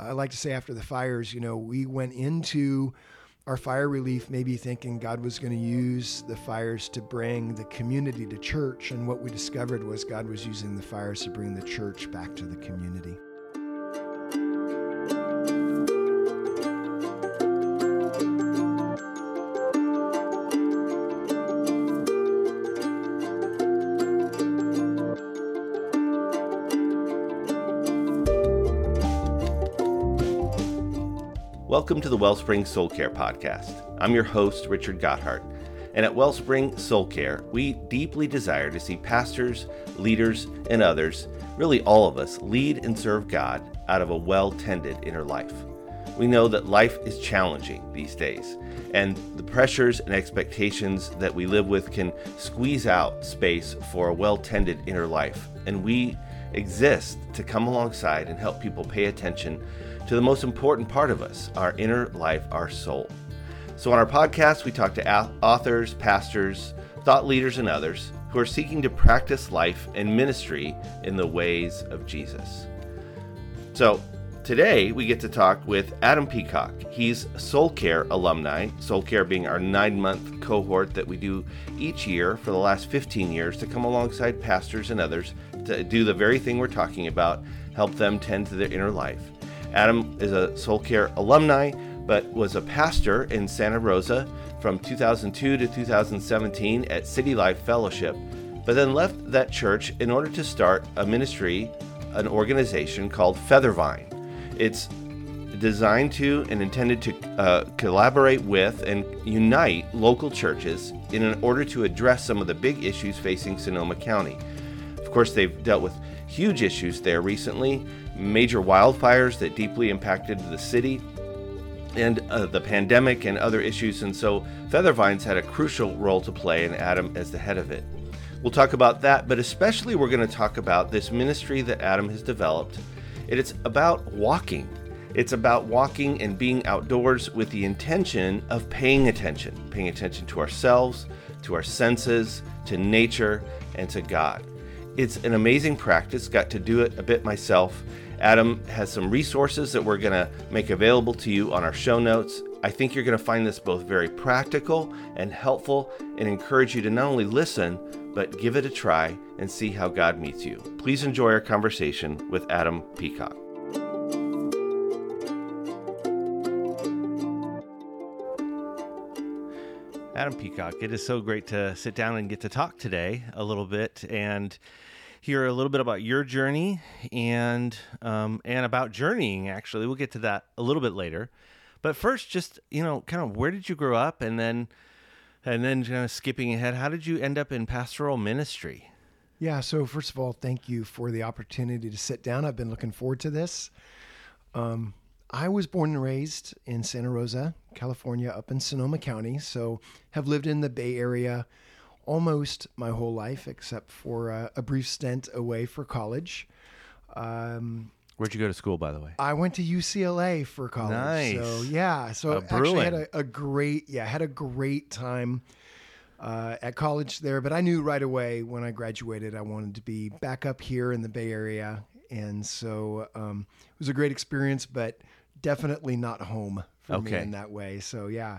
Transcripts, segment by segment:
I like to say after the fires, you know, we went into our fire relief maybe thinking God was going to use the fires to bring the community to church. And what we discovered was God was using the fires to bring the church back to the community. Welcome to the Wellspring Soul Care Podcast. I'm your host, Richard Gotthard. And at Wellspring Soul Care, we deeply desire to see pastors, leaders, and others, really all of us, lead and serve God out of a well tended inner life. We know that life is challenging these days, and the pressures and expectations that we live with can squeeze out space for a well tended inner life. And we exist to come alongside and help people pay attention to the most important part of us, our inner life, our soul. So, on our podcast, we talk to authors, pastors, thought leaders, and others who are seeking to practice life and ministry in the ways of Jesus. So, today we get to talk with Adam Peacock. He's Soul Care alumni, Soul Care being our nine month cohort that we do each year for the last 15 years to come alongside pastors and others to do the very thing we're talking about, help them tend to their inner life. Adam is a Soul Care alumni, but was a pastor in Santa Rosa from 2002 to 2017 at City Life Fellowship, but then left that church in order to start a ministry, an organization called Feathervine. It's designed to and intended to uh, collaborate with and unite local churches in order to address some of the big issues facing Sonoma County. Of course, they've dealt with huge issues there recently, major wildfires that deeply impacted the city, and uh, the pandemic and other issues. And so Feathervines had a crucial role to play, and Adam as the head of it. We'll talk about that, but especially we're going to talk about this ministry that Adam has developed. It's about walking. It's about walking and being outdoors with the intention of paying attention, paying attention to ourselves, to our senses, to nature, and to God. It's an amazing practice. Got to do it a bit myself. Adam has some resources that we're going to make available to you on our show notes. I think you're going to find this both very practical and helpful and encourage you to not only listen, but give it a try and see how God meets you. Please enjoy our conversation with Adam Peacock. Adam Peacock, it is so great to sit down and get to talk today a little bit. And hear a little bit about your journey and um, and about journeying. Actually, we'll get to that a little bit later. But first, just you know, kind of where did you grow up, and then and then kind of skipping ahead, how did you end up in pastoral ministry? Yeah. So first of all, thank you for the opportunity to sit down. I've been looking forward to this. Um, I was born and raised in Santa Rosa, California, up in Sonoma County. So have lived in the Bay Area almost my whole life, except for uh, a brief stint away for college. Um, Where'd you go to school, by the way? I went to UCLA for college. Nice. So yeah, so uh, actually had a, a, great yeah had a great time uh, at college there. But I knew right away when I graduated I wanted to be back up here in the Bay Area, and so um, it was a great experience, but definitely not home for okay. me in that way. So yeah.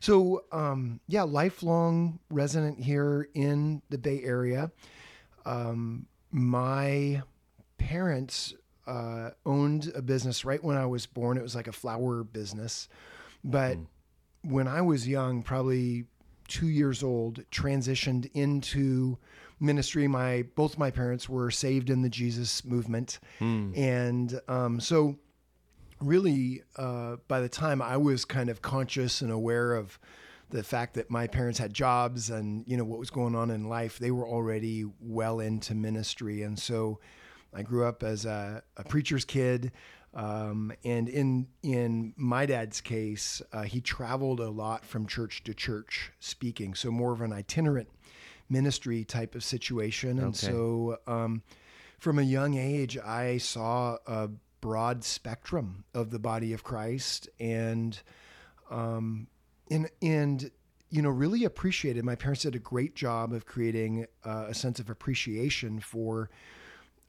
So um, yeah, lifelong resident here in the Bay Area. Um, my parents uh, owned a business right when I was born. It was like a flower business, but mm. when I was young, probably two years old, transitioned into ministry. My both my parents were saved in the Jesus movement, mm. and um, so really, uh, by the time I was kind of conscious and aware of the fact that my parents had jobs and you know what was going on in life, they were already well into ministry, and so I grew up as a, a preacher's kid. Um, and in in my dad's case, uh, he traveled a lot from church to church speaking, so more of an itinerant ministry type of situation. And okay. so, um, from a young age, I saw a broad spectrum of the body of Christ and um, and and you know really appreciated my parents did a great job of creating uh, a sense of appreciation for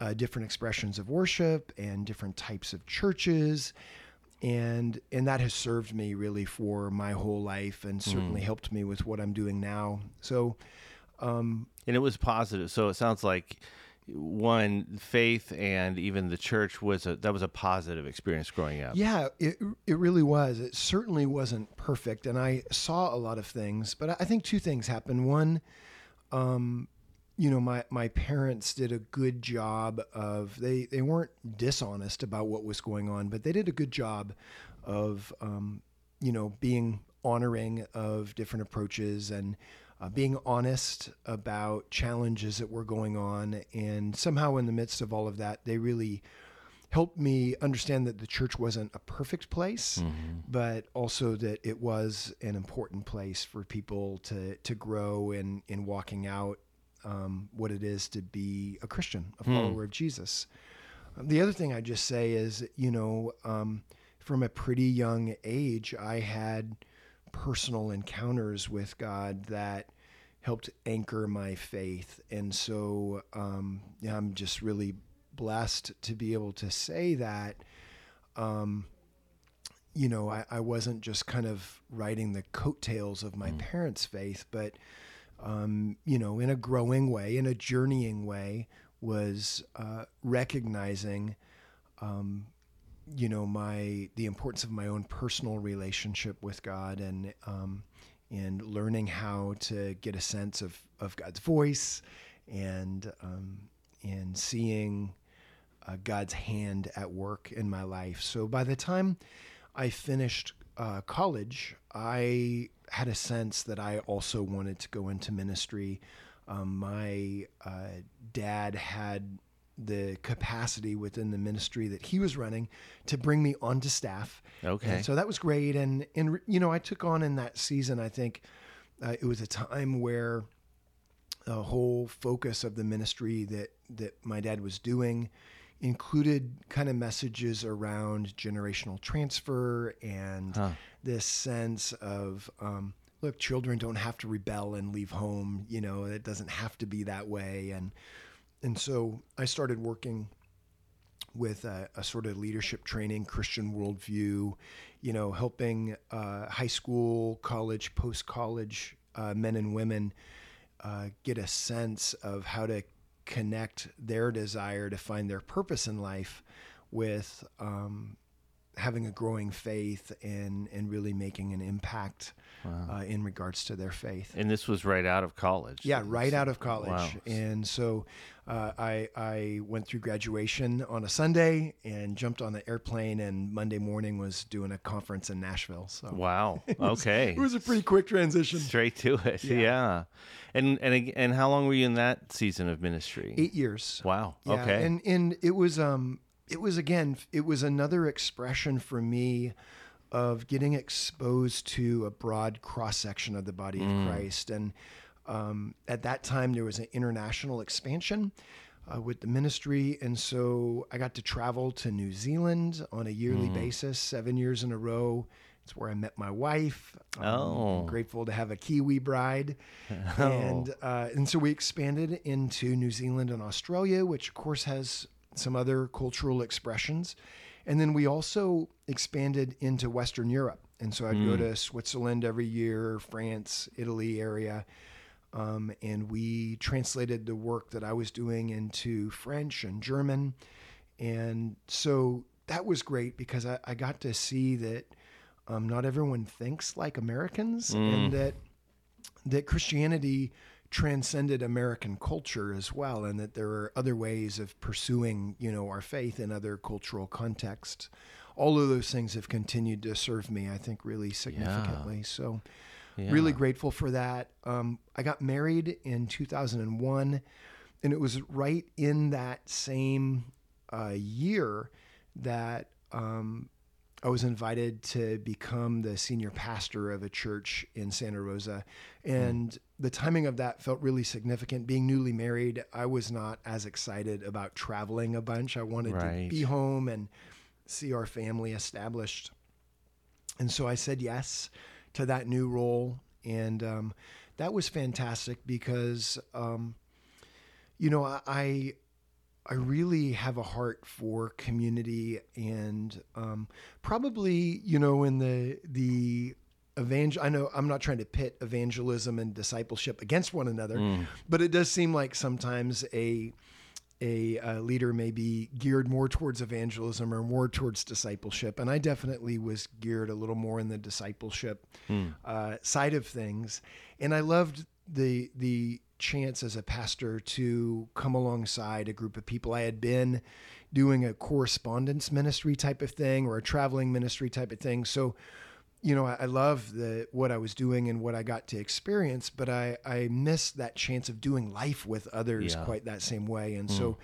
uh, different expressions of worship and different types of churches and and that has served me really for my whole life and certainly mm. helped me with what I'm doing now. So, um, and it was positive. So it sounds like one faith and even the church was a that was a positive experience growing up. Yeah, it it really was. It certainly wasn't perfect, and I saw a lot of things, but I think two things happened. One, um, you know, my, my parents did a good job of, they, they weren't dishonest about what was going on, but they did a good job of, um, you know, being honoring of different approaches and uh, being honest about challenges that were going on. And somehow, in the midst of all of that, they really helped me understand that the church wasn't a perfect place, mm-hmm. but also that it was an important place for people to to grow in in walking out um, what it is to be a Christian, a hmm. follower of Jesus. Um, the other thing I just say is, you know, um, from a pretty young age, I had personal encounters with God that helped anchor my faith, and so um, yeah, I'm just really blessed to be able to say that. Um, you know, I, I, wasn't just kind of riding the coattails of my mm. parents' faith, but um, you know, in a growing way, in a journeying way, was uh, recognizing, um, you know, my the importance of my own personal relationship with God and um, and learning how to get a sense of of God's voice and um, and seeing uh, God's hand at work in my life. So by the time I finished uh, college, I had a sense that I also wanted to go into ministry. Um, my uh, dad had the capacity within the ministry that he was running to bring me onto staff. Okay. And so that was great. And, and, you know, I took on in that season, I think uh, it was a time where the whole focus of the ministry that, that my dad was doing included kind of messages around generational transfer and huh. this sense of um, look children don't have to rebel and leave home you know it doesn't have to be that way and and so i started working with a, a sort of leadership training christian worldview you know helping uh, high school college post college uh, men and women uh, get a sense of how to connect their desire to find their purpose in life with um, having a growing faith and and really making an impact wow. uh, in regards to their faith. And this was right out of college. Yeah, right out of college. Wow. And so uh, I I went through graduation on a Sunday and jumped on the airplane and Monday morning was doing a conference in Nashville. So wow, okay, it was a pretty quick transition. Straight to it. Yeah. yeah. And and and how long were you in that season of ministry? Eight years. Wow. Yeah, okay. And and it was um it was again it was another expression for me of getting exposed to a broad cross section of the body of mm. Christ and um, at that time there was an international expansion uh, with the ministry and so I got to travel to New Zealand on a yearly mm. basis seven years in a row it's where I met my wife. Um, oh, I'm grateful to have a Kiwi bride, oh. and uh, and so we expanded into New Zealand and Australia, which of course has some other cultural expressions. And then we also expanded into Western Europe. And so I'd mm. go to Switzerland every year, France, Italy area. Um, and we translated the work that I was doing into French and German. And so that was great because I, I got to see that um, not everyone thinks like Americans mm. and that that Christianity transcended American culture as well, and that there are other ways of pursuing, you know, our faith in other cultural contexts. All of those things have continued to serve me, I think, really significantly. Yeah. So, yeah. really grateful for that. Um, I got married in 2001, and it was right in that same uh, year that um, I was invited to become the senior pastor of a church in Santa Rosa. And mm. The timing of that felt really significant. Being newly married, I was not as excited about traveling a bunch. I wanted right. to be home and see our family established. And so I said yes to that new role. And um, that was fantastic because, um, you know, I, I really have a heart for community and um, probably you know in the the evangel I know I'm not trying to pit evangelism and discipleship against one another, mm. but it does seem like sometimes a a, a, leader may be geared more towards evangelism or more towards discipleship. And I definitely was geared a little more in the discipleship mm. uh, side of things. And I loved the the chance as a pastor to come alongside a group of people I had been doing a correspondence ministry type of thing or a traveling ministry type of thing. So you know, I, I love the what I was doing and what I got to experience, but I I missed that chance of doing life with others yeah. quite that same way, and mm. so.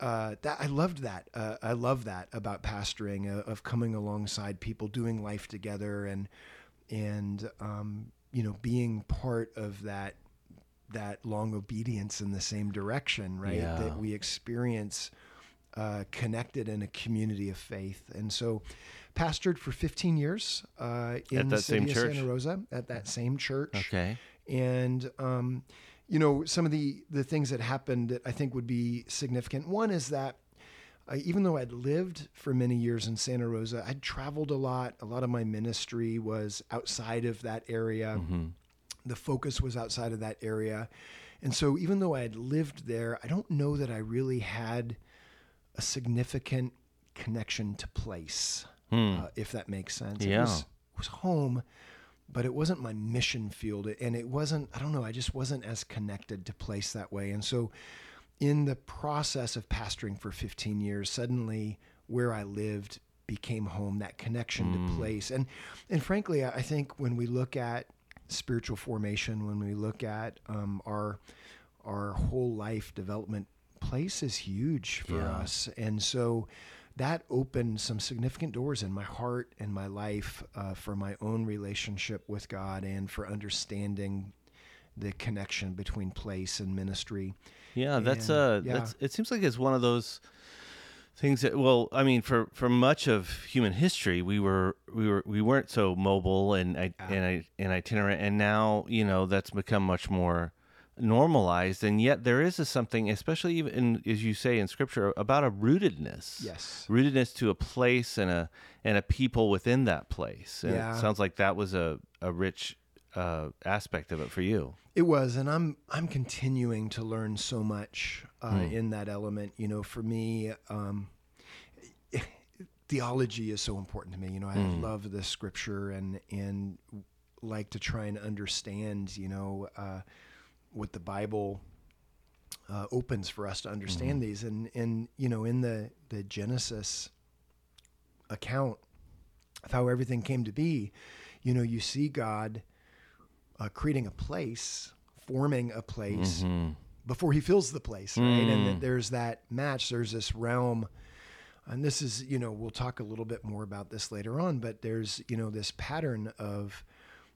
Uh, that I loved that. Uh, I love that about pastoring uh, of coming alongside people, doing life together, and and um, you know being part of that that long obedience in the same direction, right? Yeah. That we experience uh, connected in a community of faith, and so pastored for 15 years uh, in the city of? Santa Rosa at that same church. Okay. And um, you know, some of the the things that happened that I think would be significant. One is that uh, even though I'd lived for many years in Santa Rosa, I'd traveled a lot. A lot of my ministry was outside of that area. Mm-hmm. The focus was outside of that area. And so, even though I had lived there, I don't know that I really had a significant connection to place hmm. uh, if that makes sense. Yeah. It was, it was home, but it wasn't my mission field. And it wasn't, I don't know, I just wasn't as connected to place that way. And so, in the process of pastoring for 15 years, suddenly where I lived became home, that connection mm. to hmm. place. And, and frankly, I think when we look at spiritual formation, when we look at um, our, our whole life development, place is huge for yeah. us. And so, that opened some significant doors in my heart and my life uh, for my own relationship with God and for understanding the connection between place and ministry. Yeah, that's and, uh yeah. that's it seems like it's one of those things that well, I mean for for much of human history, we were we were we weren't so mobile and I, and I, and itinerant and now, you know, that's become much more normalized and yet there is a something especially even in, as you say in scripture about a rootedness yes rootedness to a place and a and a people within that place and yeah. it sounds like that was a, a rich uh, aspect of it for you it was and i'm i'm continuing to learn so much uh, mm. in that element you know for me um, theology is so important to me you know i mm. love the scripture and and like to try and understand you know uh, what the Bible uh, opens for us to understand mm-hmm. these. And and you know, in the the Genesis account of how everything came to be, you know, you see God uh, creating a place, forming a place mm-hmm. before He fills the place, right? Mm. And there's that match. There's this realm. And this is, you know, we'll talk a little bit more about this later on, but there's, you know, this pattern of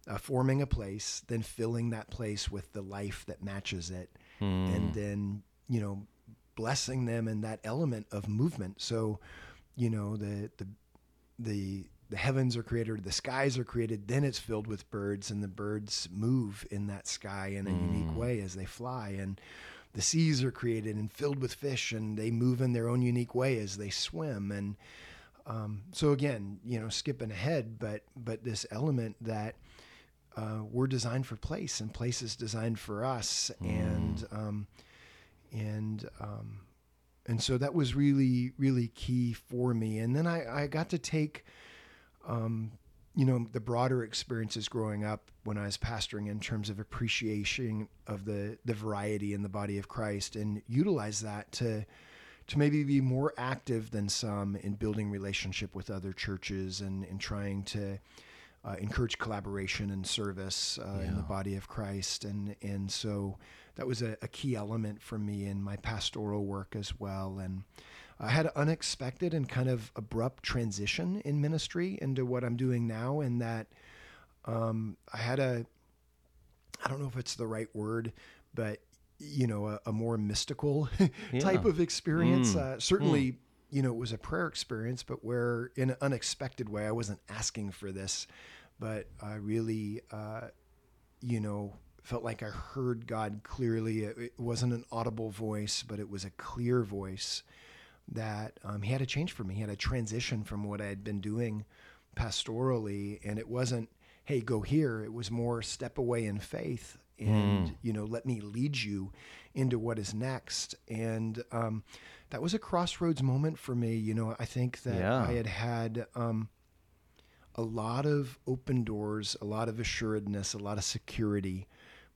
uh, forming a place, then filling that place with the life that matches it, mm. and then you know blessing them in that element of movement. So, you know the the the the heavens are created, the skies are created, then it's filled with birds, and the birds move in that sky in a mm. unique way as they fly, and the seas are created and filled with fish, and they move in their own unique way as they swim, and um, so again, you know, skipping ahead, but but this element that uh, we're designed for place, and place is designed for us, mm. and um, and um, and so that was really really key for me. And then I, I got to take, um, you know, the broader experiences growing up when I was pastoring in terms of appreciation of the the variety in the body of Christ, and utilize that to to maybe be more active than some in building relationship with other churches and, and trying to uh, encourage collaboration and service uh, yeah. in the body of Christ, and and so that was a, a, key element for me in my pastoral work as well. And I had an unexpected and kind of abrupt transition in ministry into what I'm doing now, in that um, I had a I don't know if it's the right word, but you know, a, a more mystical yeah. type of experience. Mm. Uh, certainly. Mm you know, it was a prayer experience, but where in an unexpected way, I wasn't asking for this, but I really, uh, you know, felt like I heard God clearly. It, it, wasn't an audible voice, but it was a clear voice that um, He had a change for me. He had a transition from what I had been doing pastorally, and it wasn't, "Hey, go here." It was more step away in faith, and mm. you know, let me lead you into what is next. And um, that was a crossroads moment for me. You know, I think that yeah. I had had. Um, a lot of open doors, a lot of assuredness, a lot of security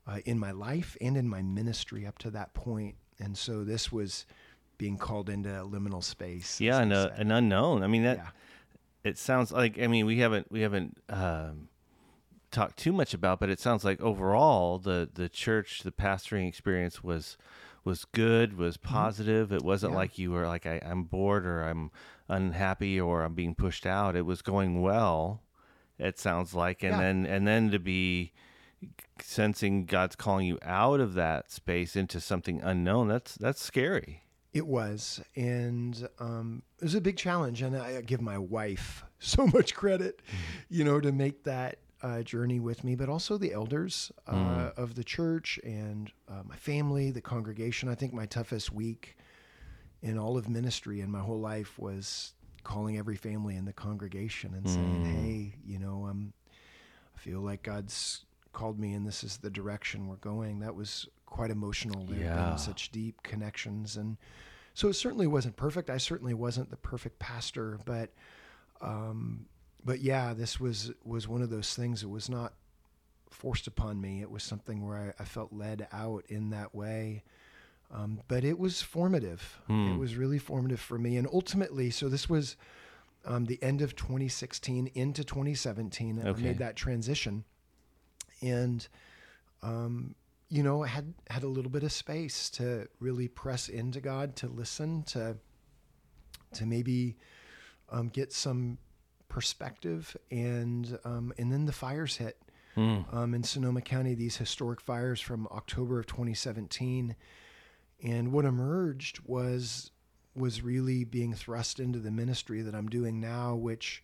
uh, in my life and in my ministry up to that point. And so this was being called into liminal space. Yeah, and a, an unknown. I mean that yeah. it sounds like. I mean, we haven't we haven't um, talked too much about, but it sounds like overall the the church, the pastoring experience was was good, was mm-hmm. positive. Mm-hmm. It wasn't yeah. like you were like I, I'm bored or I'm unhappy or I'm being pushed out. It was going well. It sounds like, and yeah. then and then to be sensing God's calling you out of that space into something unknown, that's that's scary. It was, and um, it was a big challenge. And I give my wife so much credit, mm. you know, to make that uh, journey with me, but also the elders uh, mm. of the church and uh, my family, the congregation. I think my toughest week in all of ministry and my whole life was calling every family in the congregation and mm. saying, "Hey, you know, um, I feel like God's called me and this is the direction we're going. That was quite emotional. There yeah. been such deep connections. And so it certainly wasn't perfect. I certainly wasn't the perfect pastor, but, um, but yeah, this was, was one of those things that was not forced upon me. It was something where I, I felt led out in that way. Um, but it was formative. Hmm. It was really formative for me. And ultimately, so this was um, the end of 2016 into 2017. Okay. I made that transition and um, you know had had a little bit of space to really press into God, to listen, to to maybe um, get some perspective, and um, and then the fires hit mm. in Sonoma County. These historic fires from October of 2017, and what emerged was was really being thrust into the ministry that I'm doing now, which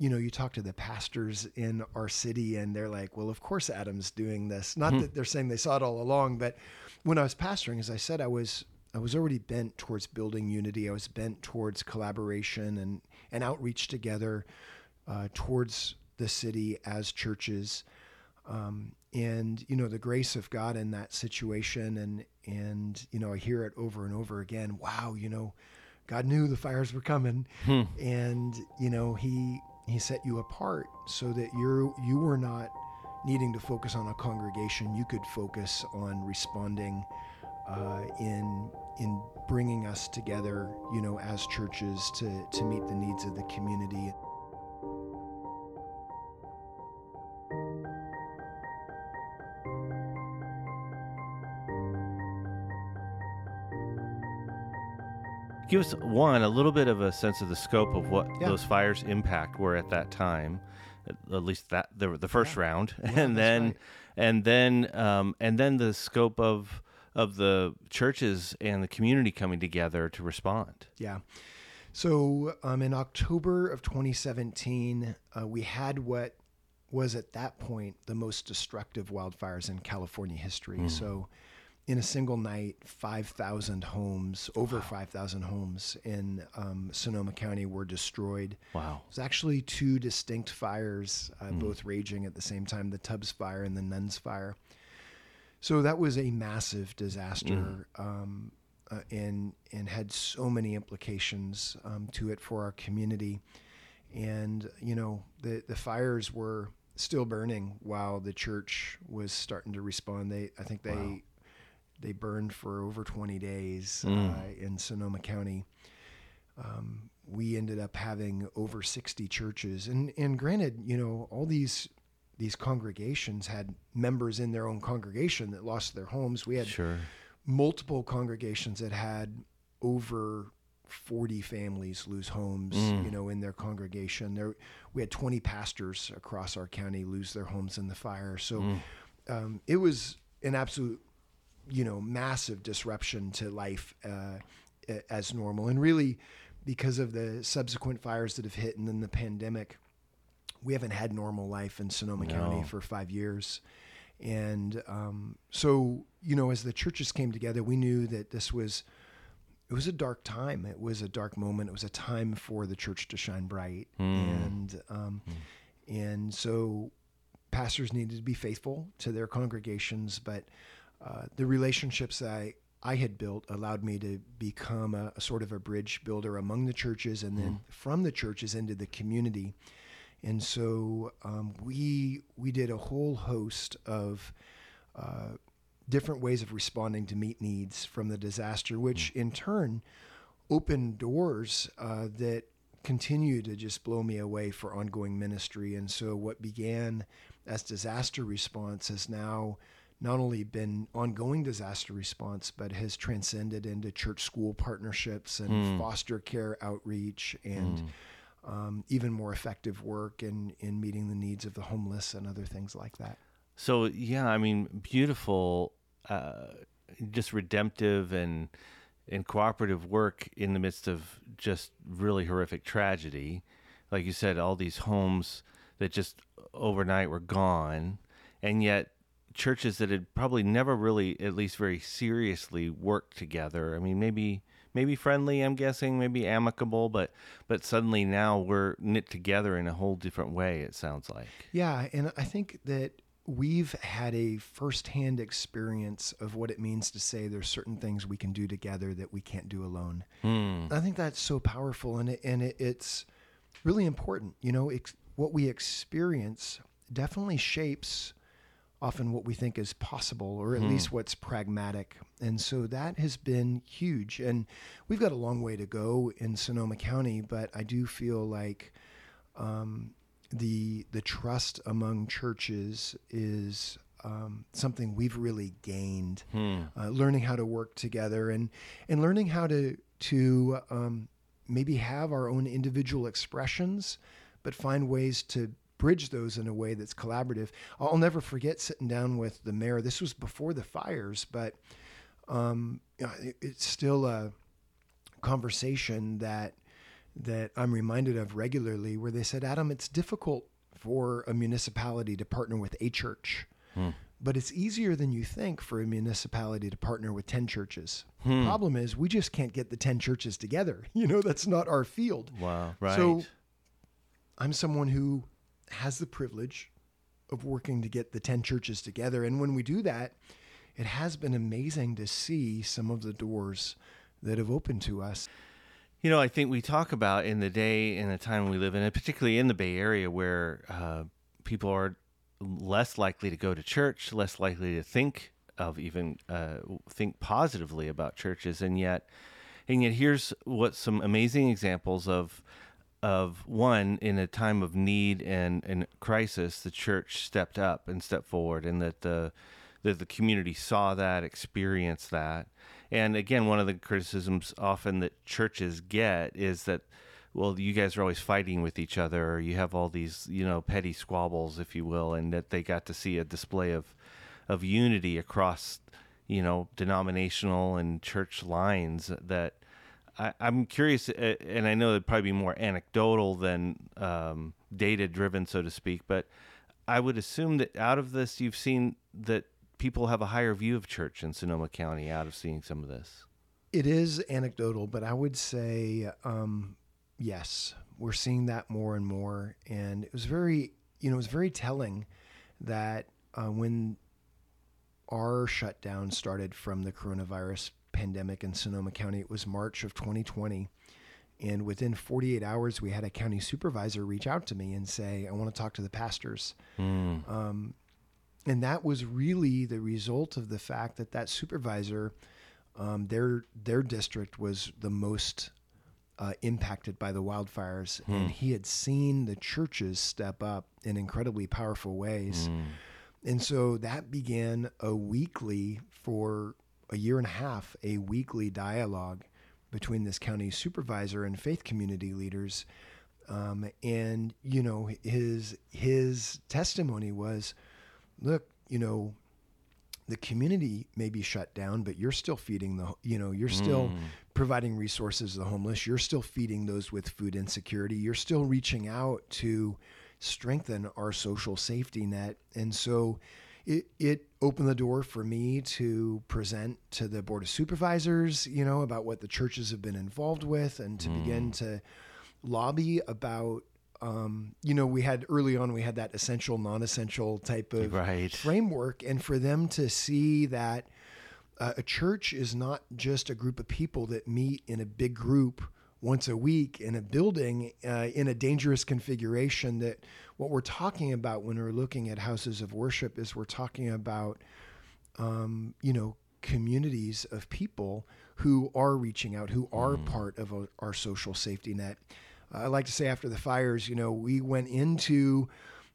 you know, you talk to the pastors in our city and they're like, well, of course Adam's doing this. Not mm-hmm. that they're saying they saw it all along, but when I was pastoring, as I said, I was I was already bent towards building unity. I was bent towards collaboration and, and outreach together uh, towards the city as churches. Um, and you know the grace of God in that situation, and and you know I hear it over and over again. Wow, you know, God knew the fires were coming, hmm. and you know He he set you apart so that you're you were not needing to focus on a congregation. You could focus on responding uh, in in bringing us together, you know, as churches to to meet the needs of the community. give us one a little bit of a sense of the scope of what yeah. those fires impact were at that time at least that the, the first yeah. round yeah, and then right. and then um, and then the scope of of the churches and the community coming together to respond yeah so um, in october of 2017 uh, we had what was at that point the most destructive wildfires in california history mm. so in a single night, 5,000 homes, over wow. 5,000 homes in um, Sonoma County were destroyed. Wow. It was actually two distinct fires, uh, mm. both raging at the same time the Tubbs fire and the Nuns fire. So that was a massive disaster mm. um, uh, and, and had so many implications um, to it for our community. And, you know, the, the fires were still burning while the church was starting to respond. They, I think they wow they burned for over 20 days mm. uh, in Sonoma County. Um, we ended up having over 60 churches, and and granted, you know, all these these congregations had members in their own congregation that lost their homes. We had sure. multiple congregations that had over 40 families lose homes, mm. you know, in their congregation. There, we had 20 pastors across our county lose their homes in the fire. So mm. um, it was an absolute you know, massive disruption to life uh, as normal. And really, because of the subsequent fires that have hit and then the pandemic, we haven't had normal life in Sonoma no. County for five years. And um, so, you know, as the churches came together, we knew that this was it was a dark time. It was a dark moment. It was a time for the church to shine bright, mm. and um, mm. and so pastors needed to be faithful to their congregations, but uh, the relationships I I had built allowed me to become a, a, sort of a bridge builder among the churches, and then mm. from the churches into the community. And so um, we we did a whole host of uh, different ways of responding to meet needs from the disaster, which mm. in turn opened doors uh, that continue to just blow me away for ongoing ministry. And so what began as disaster response has now not only been ongoing disaster response, but has transcended into church school partnerships and mm. foster care outreach and mm. Um, even more effective work in, in meeting the needs of the homeless and other things like that. So, yeah, I mean, beautiful, uh, just redemptive and and cooperative work in the midst of just really horrific tragedy. Like you said, all these homes that just overnight were gone, and yet churches that had probably never really, at least very seriously, worked together. I mean, maybe maybe friendly, I'm guessing, maybe amicable, but but suddenly now we're knit together in a whole different way. It sounds like. Yeah, and I think that we've had a firsthand experience of what it means to say there's certain things we can do together that we can't do alone. Hmm. I think that's so powerful, and it, and it, it's really important. You know, ex- what we experience definitely shapes often what we think is possible or at hmm. least what's pragmatic. And so that has been huge. And we've got a long way to go in Sonoma County, but I do feel like um, the the trust among churches is um, something we've really gained. Hmm. Uh, learning how to work together and and learning how to to um, maybe have our own individual expressions, but find ways to bridge those in a way that's collaborative. I'll never forget sitting down with the mayor. This was before the fires, but um, it's still a conversation that that I'm reminded of regularly, where they said, "Adam, it's difficult for a municipality to partner with a church." Hmm. But it's easier than you think for a municipality to partner with 10 churches. Hmm. Problem is, we just can't get the 10 churches together. You know, that's not our field. Wow, right. So I'm someone who has the privilege of working to get the 10 churches together. And when we do that, it has been amazing to see some of the doors that have opened to us. You know, I think we talk about in the day and the time we live in, and particularly in the Bay Area where uh, people are less likely to go to church, less likely to think of even uh, think positively about churches, and yet, and yet, here's what some amazing examples of of one in a time of need and, and crisis, the church stepped up and stepped forward, and that the that the community saw that, experienced that. And again, one of the criticisms often that churches get is that, well, you guys are always fighting with each other, or you have all these, you know, petty squabbles, if you will, and that they got to see a display of of unity across, you know, denominational and church lines that I, am curious, uh, and I know it'd probably be more anecdotal than um, data driven, so to speak, but I would assume that out of this, you've seen that people have a higher view of church in Sonoma County out of seeing some of this. It is anecdotal, but I would say um, yes, we're seeing that more and more. And it was very, you know, it was very telling that uh, when our shutdown started from the coronavirus pandemic in Sonoma County. It was March of 2020. And within 48 hours, we had a county supervisor reach out to me and say, I want to talk to the pastors. Mm. Um, and that was really the result of the fact that that supervisor, um, their, their district was the most uh, impacted by the wildfires. Mm. And he had seen the churches step up in incredibly powerful ways. Mm. And so that began a weekly for a year and a half a weekly dialogue between this county supervisor and faith community leaders. Um, and you know his his testimony was, look, you know, the community may be shut down, but you're still feeding the you know you're still mm. providing resources to the homeless. You're still feeding those with food insecurity. You're still reaching out to strengthen our social safety net. And so it, it opened the door for me to present to the board of supervisors, you know, about what the churches have been involved with and to mm. begin to lobby about um, you know, we had early on, we had that essential, non essential type of right. framework. And for them to see that uh, a church is not just a group of people that meet in a big group once a week in a building uh, in a dangerous configuration, that what we're talking about when we're looking at houses of worship is we're talking about, um, you know, communities of people who are reaching out, who are mm. part of a, our social safety net. I like to say after the fires, you know, we went into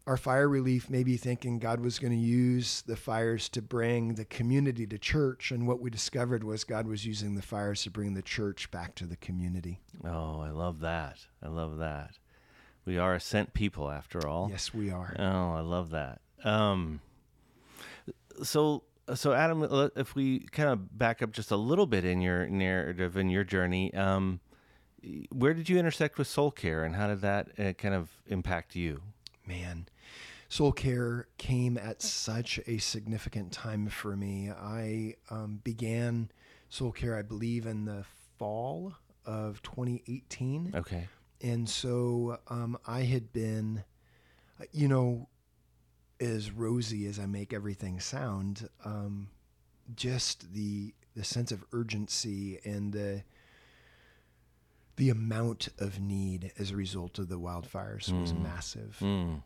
our fire relief maybe thinking God was going to use the fires to bring the community to church. And what we discovered was God was using the fires to bring the church back to the community. Oh, I love that. I love that. We are a sent people after all. Yes, we are. Oh, I love that. Um, so, so Adam, if we kind of back up just a little bit in your narrative in your journey, um, where did you intersect with soul care and how did that uh, kind of impact you? Man, soul care came at such a significant time for me. I um, began soul care, I believe, in the fall of 2018. Okay. And so um, I had been, you know, as rosy as I make everything sound, um, just the the sense of urgency and the the amount of need as a result of the wildfires mm. was massive. Mm.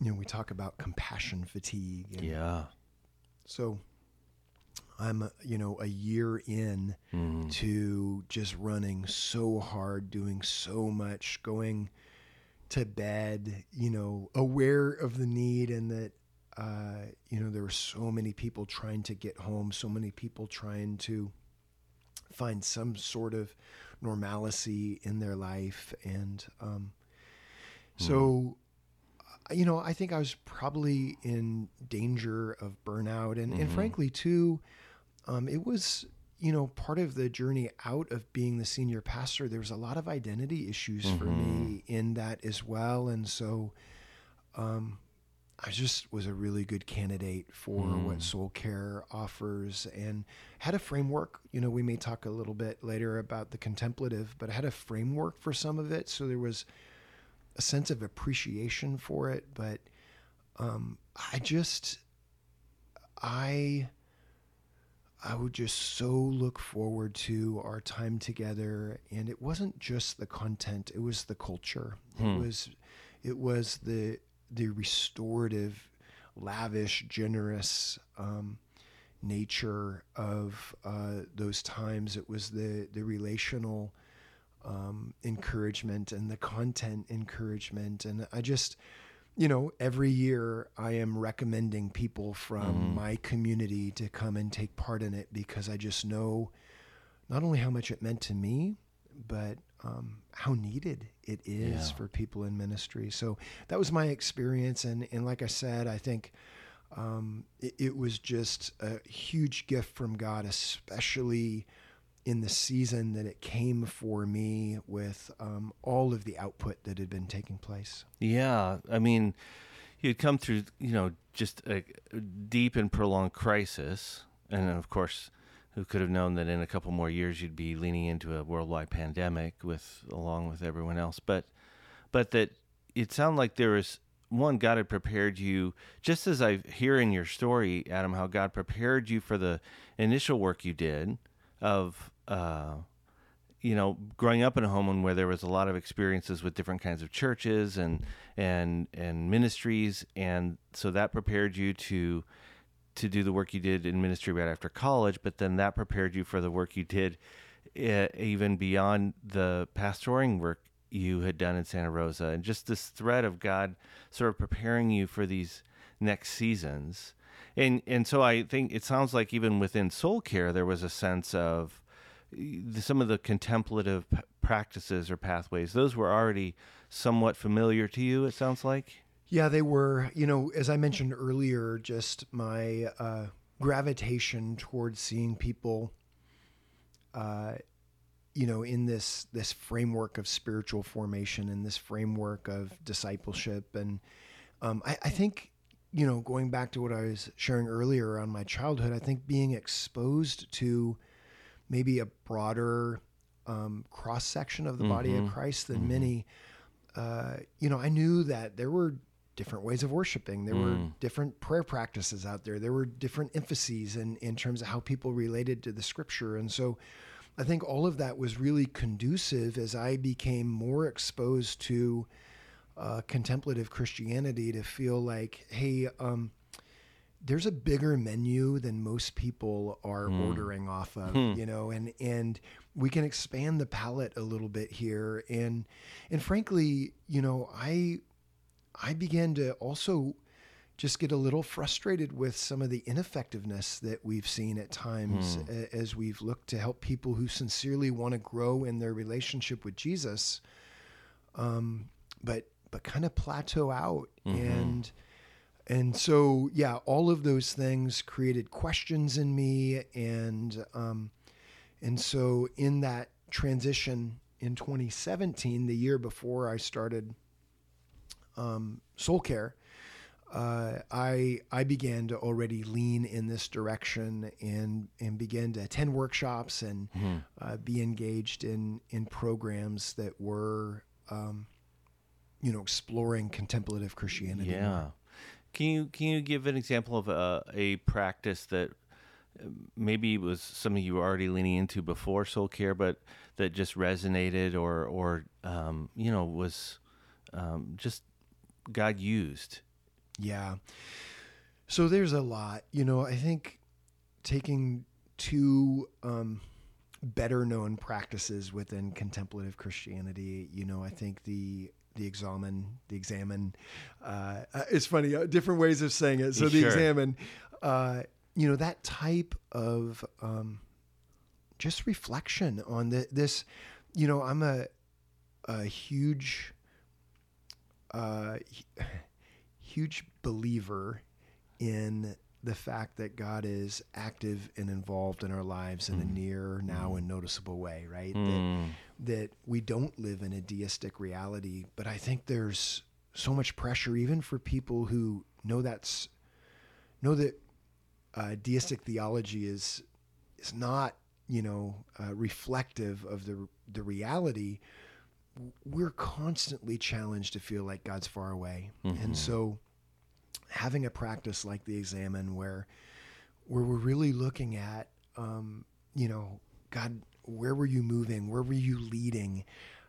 You know, we talk about compassion fatigue. yeah. So I'm, you know, a year in mm. to just running so hard, doing so much, going to bed, you know, aware of the need and that, uh, you know, there were so many people trying to get home, so many people trying to find some sort of normalcy in their life. And um, mm. so, you know, I think I was probably in danger of burnout. And, mm-hmm. and frankly, too, um, it was, you know, part of the journey out of being the senior pastor. There was a lot of identity issues mm-hmm. for me in that as well. And so, um, I just was a really good candidate for mm. what Soul Care offers and had a framework. You know, we may talk a little bit later about the contemplative, but I had a framework for some of it. So there was a sense of appreciation for it. But um, I just, I, I would just so look forward to our time together. And it wasn't just the content, it was the culture. Hmm. It was, it was the, the restorative, lavish, generous um, nature of uh, those times. It was the the relational um, encouragement and the content encouragement, and I just. You know, every year I am recommending people from mm. my community to come and take part in it because I just know not only how much it meant to me, but um, how needed it is yeah. for people in ministry. So that was my experience, and and like I said, I think um, it, it, was just a huge gift from God, especially in the season that it came for me with um, all of the output that had been taking place. Yeah, I mean, you had come through, you know, just a deep and prolonged crisis, and of course who could have known that in a couple more years you'd be leaning into a worldwide pandemic with along with everyone else but but that it sounded like there was one god had prepared you just as i hear in your story adam how god prepared you for the initial work you did of uh, you know growing up in a home where there was a lot of experiences with different kinds of churches and and and ministries and so that prepared you to to do the work you did in ministry right after college, but then that prepared you for the work you did uh, even beyond the pastoring work you had done in Santa Rosa, and just this thread of God sort of preparing you for these next seasons. And and so I think it sounds like even within soul care there was a sense of some of the contemplative practices or pathways. Those were already somewhat familiar to you. It sounds like. Yeah, they were. You know, as I mentioned earlier, just my uh, gravitation towards seeing people, uh, you know, in this this framework of spiritual formation and this framework of discipleship, and um, I, I, think you know, going back to what I was sharing earlier on my childhood, I think being exposed to maybe a broader um, cross section of the mm-hmm. body of mm-hmm. Christ than mm-hmm. many, uh, you know, I knew that there were different ways of worshiping. There mm. were different prayer practices out there. There were different emphases in, in terms of how people related to the scripture. And so I think all of that was really conducive as I became more exposed to uh, contemplative Christianity to feel like, hey, um, there's a bigger menu than most people are mm. ordering off of, hmm. you know, and and we can expand the palette a little bit here. And and frankly, you know, I I began to also just get a little frustrated with some of the ineffectiveness that we've seen at times mm. as we've looked to help people who sincerely want to grow in their relationship with Jesus, um, but but kind of plateau out mm-hmm. and and so yeah, all of those things created questions in me and um, and so in that transition in 2017, the year before I started um, soul care, uh, I I began to already lean in this direction and and begin to attend workshops and mm-hmm. uh, be engaged in in programs that were um, you know exploring contemplative Christianity. Yeah, can you can you give an example of a, a practice that uh, maybe was something you were already leaning into before soul care, but that just resonated or or um, you know was um, just God used. Yeah. So there's a lot. You know, I think taking two um, better known practices within contemplative Christianity, you know, I think the the examen, the examine. Uh, uh it's funny, uh, different ways of saying it. So the examine, uh, you know, that type of um, just reflection on the, this. You know, I'm a a huge uh, huge believer in the fact that God is active and involved in our lives in mm. a near, now, mm. and noticeable way, right? Mm. That, that we don't live in a deistic reality, but I think there's so much pressure, even for people who know that's know that uh, deistic theology is is not, you know, uh, reflective of the the reality we're constantly challenged to feel like God's far away. Mm-hmm. And so having a practice like the examine where where we're really looking at um, you know, God, where were you moving? Where were you leading?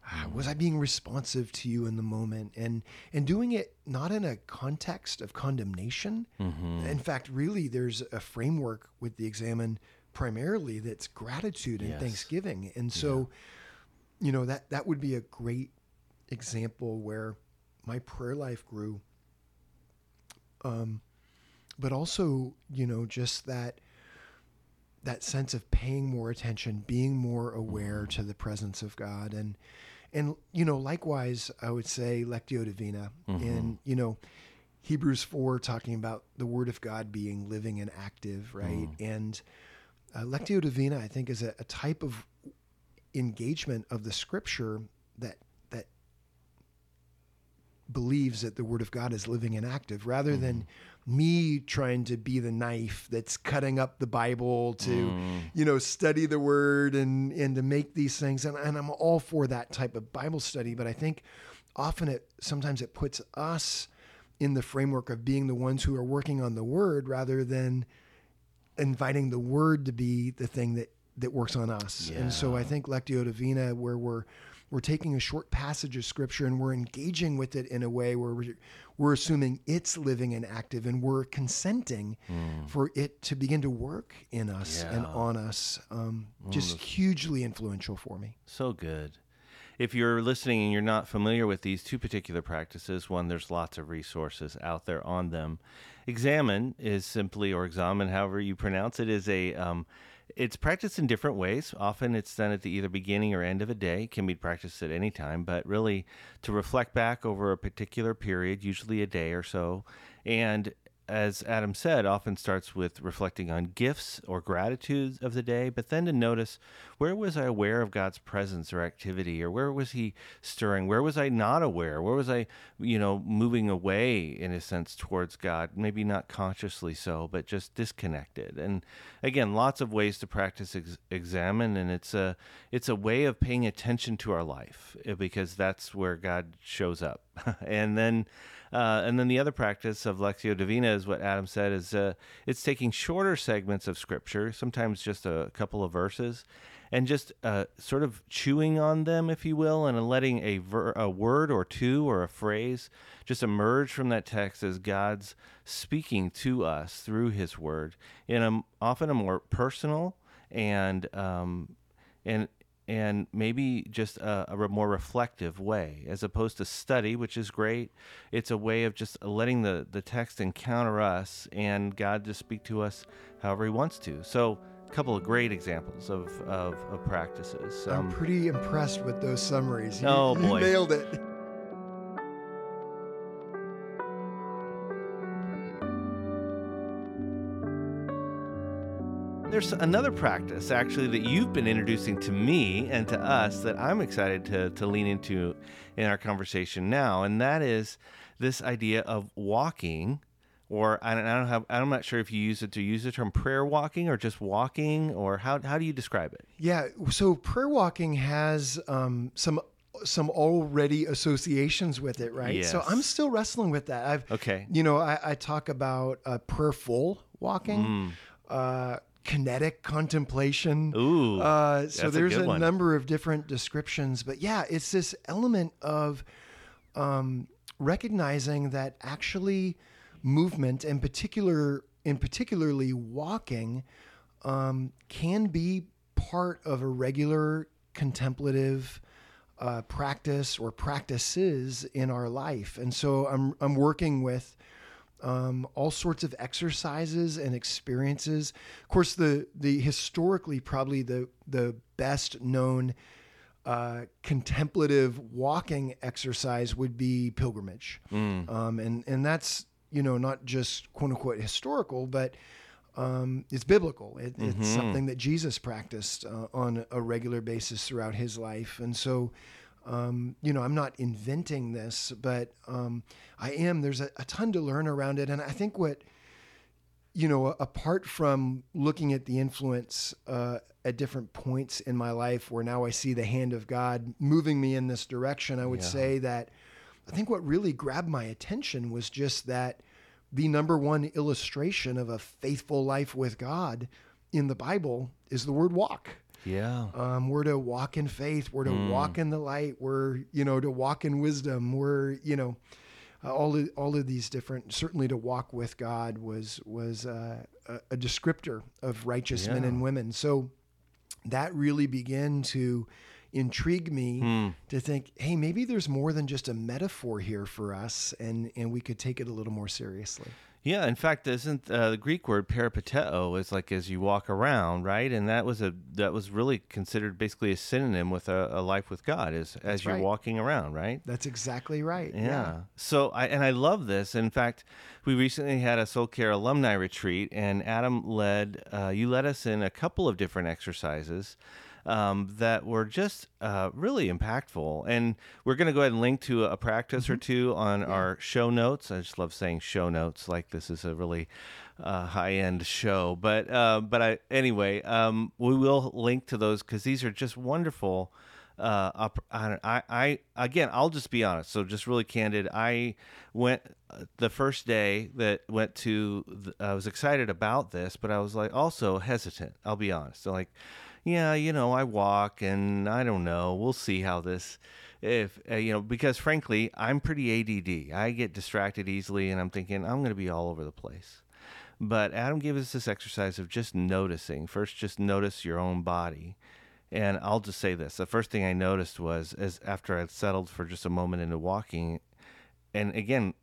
Uh, was I being responsive to you in the moment? And and doing it not in a context of condemnation. Mm-hmm. In fact, really, there's a framework with the examine primarily that's gratitude and yes. thanksgiving. And so. Yeah you know that that would be a great example where my prayer life grew um, but also you know just that that sense of paying more attention being more aware to the presence of god and and you know likewise i would say lectio divina mm-hmm. and you know hebrews 4 talking about the word of god being living and active right mm. and uh, lectio divina i think is a, a type of engagement of the scripture that that believes that the word of God is living and active rather mm. than me trying to be the knife that's cutting up the Bible to, mm. you know, study the word and and to make these things. And, and I'm all for that type of Bible study, but I think often it sometimes it puts us in the framework of being the ones who are working on the word rather than inviting the word to be the thing that that works on us. Yeah. And so I think Lectio Divina, where we're we're taking a short passage of scripture and we're engaging with it in a way where we're, we're assuming it's living and active and we're consenting mm. for it to begin to work in us yeah. and on us. Um, just mm. hugely influential for me. So good. If you're listening and you're not familiar with these two particular practices, one, there's lots of resources out there on them. Examine is simply, or examine, however you pronounce it, is a um, it's practiced in different ways. Often it's done at the either beginning or end of a day. It can be practiced at any time, but really to reflect back over a particular period, usually a day or so, and as Adam said, often starts with reflecting on gifts or gratitude of the day, but then to notice where was I aware of God's presence or activity, or where was He stirring? Where was I not aware? Where was I, you know, moving away in a sense towards God? Maybe not consciously so, but just disconnected. And again, lots of ways to practice ex- examine, and it's a it's a way of paying attention to our life eh, because that's where God shows up, and then. Uh, and then the other practice of Lectio Divina is what Adam said is uh, it's taking shorter segments of scripture, sometimes just a couple of verses, and just uh, sort of chewing on them, if you will, and letting a, ver- a word or two or a phrase just emerge from that text as God's speaking to us through His Word in a often a more personal and um, and and maybe just a, a, more reflective way as opposed to study which is great. It's a way of just letting the, the text encounter us and god to speak to us however he wants to. So a couple of great examples of, of, of practices. Um, i'm pretty impressed with those summaries. You, oh boy. you nailed it there's another practice actually that you've been introducing to me and to us that I'm excited to, to lean into in our conversation now, and that is this idea of walking. Or I don't, I don't have. I'm not sure if you use it to use the term prayer walking or just walking, or how how do you describe it? Yeah, so prayer walking has um, some some already associations with it, right? Yes. So I'm still wrestling with that. I've okay. You know, I, I talk about uh, prayerful walking. Mm. Uh, kinetic contemplation. Ooh, uh, so there's a, a number of different descriptions, but yeah, it's this element of um, recognizing that actually movement, and particular, in particularly walking, um, can be part of a regular contemplative uh, practice or practices in our life. And so I'm I'm working with um, all sorts of exercises and experiences. Of course, the the historically probably the the best known uh, contemplative walking exercise would be pilgrimage, mm. um, and and that's you know not just quote unquote historical, but um, it's biblical. It, mm-hmm. It's something that Jesus practiced uh, on a regular basis throughout his life, and so um, you know, I'm not inventing this, but um, I am. There's a, a, ton to learn around it, and I think what you know, apart from looking at the influence uh, at different points in my life, where now I see the hand of God moving me in this direction, I would yeah. say that I think what really grabbed my attention was just that the number one illustration of a faithful life with God in the Bible is the word walk. Yeah. Um, we're to walk in faith. We're to mm. walk in the light. We're, you know, to walk in wisdom. We're, you know, uh, all of, all of these different. Certainly, to walk with God was was uh, a, a, descriptor of righteous yeah. men and women. So that really began to intrigue me mm. to think, hey, maybe there's more than just a metaphor here for us, and and we could take it a little more seriously. Yeah, in fact, isn't uh, the Greek word peripateo is like as you walk around, right? And that was a that was really considered basically a synonym with a, a life with God, is That's as you're right. walking around, right? That's exactly right. Yeah. yeah. So I and I love this. In fact, we recently had a Soul Care alumni retreat, and Adam led uh, you led us in a couple of different exercises um, that were just uh, really impactful. And we're going to go ahead and link to a practice mm-hmm. or two on yeah. our show notes. I just love saying show notes, like this is a really uh, high end show. But uh, but I anyway, um, we will link to those because these are just wonderful. Uh, I, I, again, I'll just be honest. So just really candid. I went uh, the first day that went to. The, I was excited about this, but I was like also hesitant. I'll be honest. So like, yeah, you know, I walk and I don't know. We'll see how this if uh, you know because frankly, I'm pretty ADD. I get distracted easily and I'm thinking I'm going to be all over the place. But Adam gave us this exercise of just noticing. First just notice your own body. And I'll just say this. The first thing I noticed was as after I'd settled for just a moment into walking and again,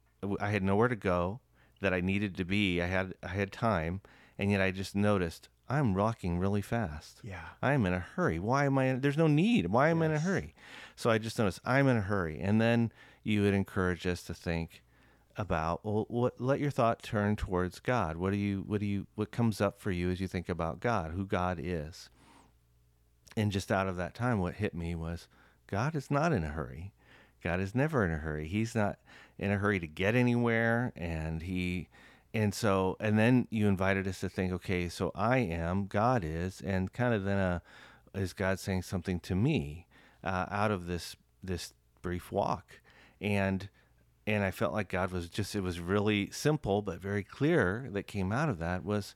I had nowhere to go that I needed to be. I had I had time, and yet I just noticed I'm rocking really fast. Yeah. I'm in a hurry. Why am I? In, there's no need. Why am I in a hurry? So I just noticed I'm in a hurry. And then you would encourage us to think, about well, what let your thought turn towards God. What do you what do you what comes up for you as you think about God, who God is? And just out of that time what hit me was God is not in a hurry. God is never in a hurry. He's not in a hurry to get anywhere and he and so and then you invited us to think okay so i am god is and kind of then a, uh, is god saying something to me uh, out of this this brief walk and and i felt like god was just it was really simple but very clear that came out of that was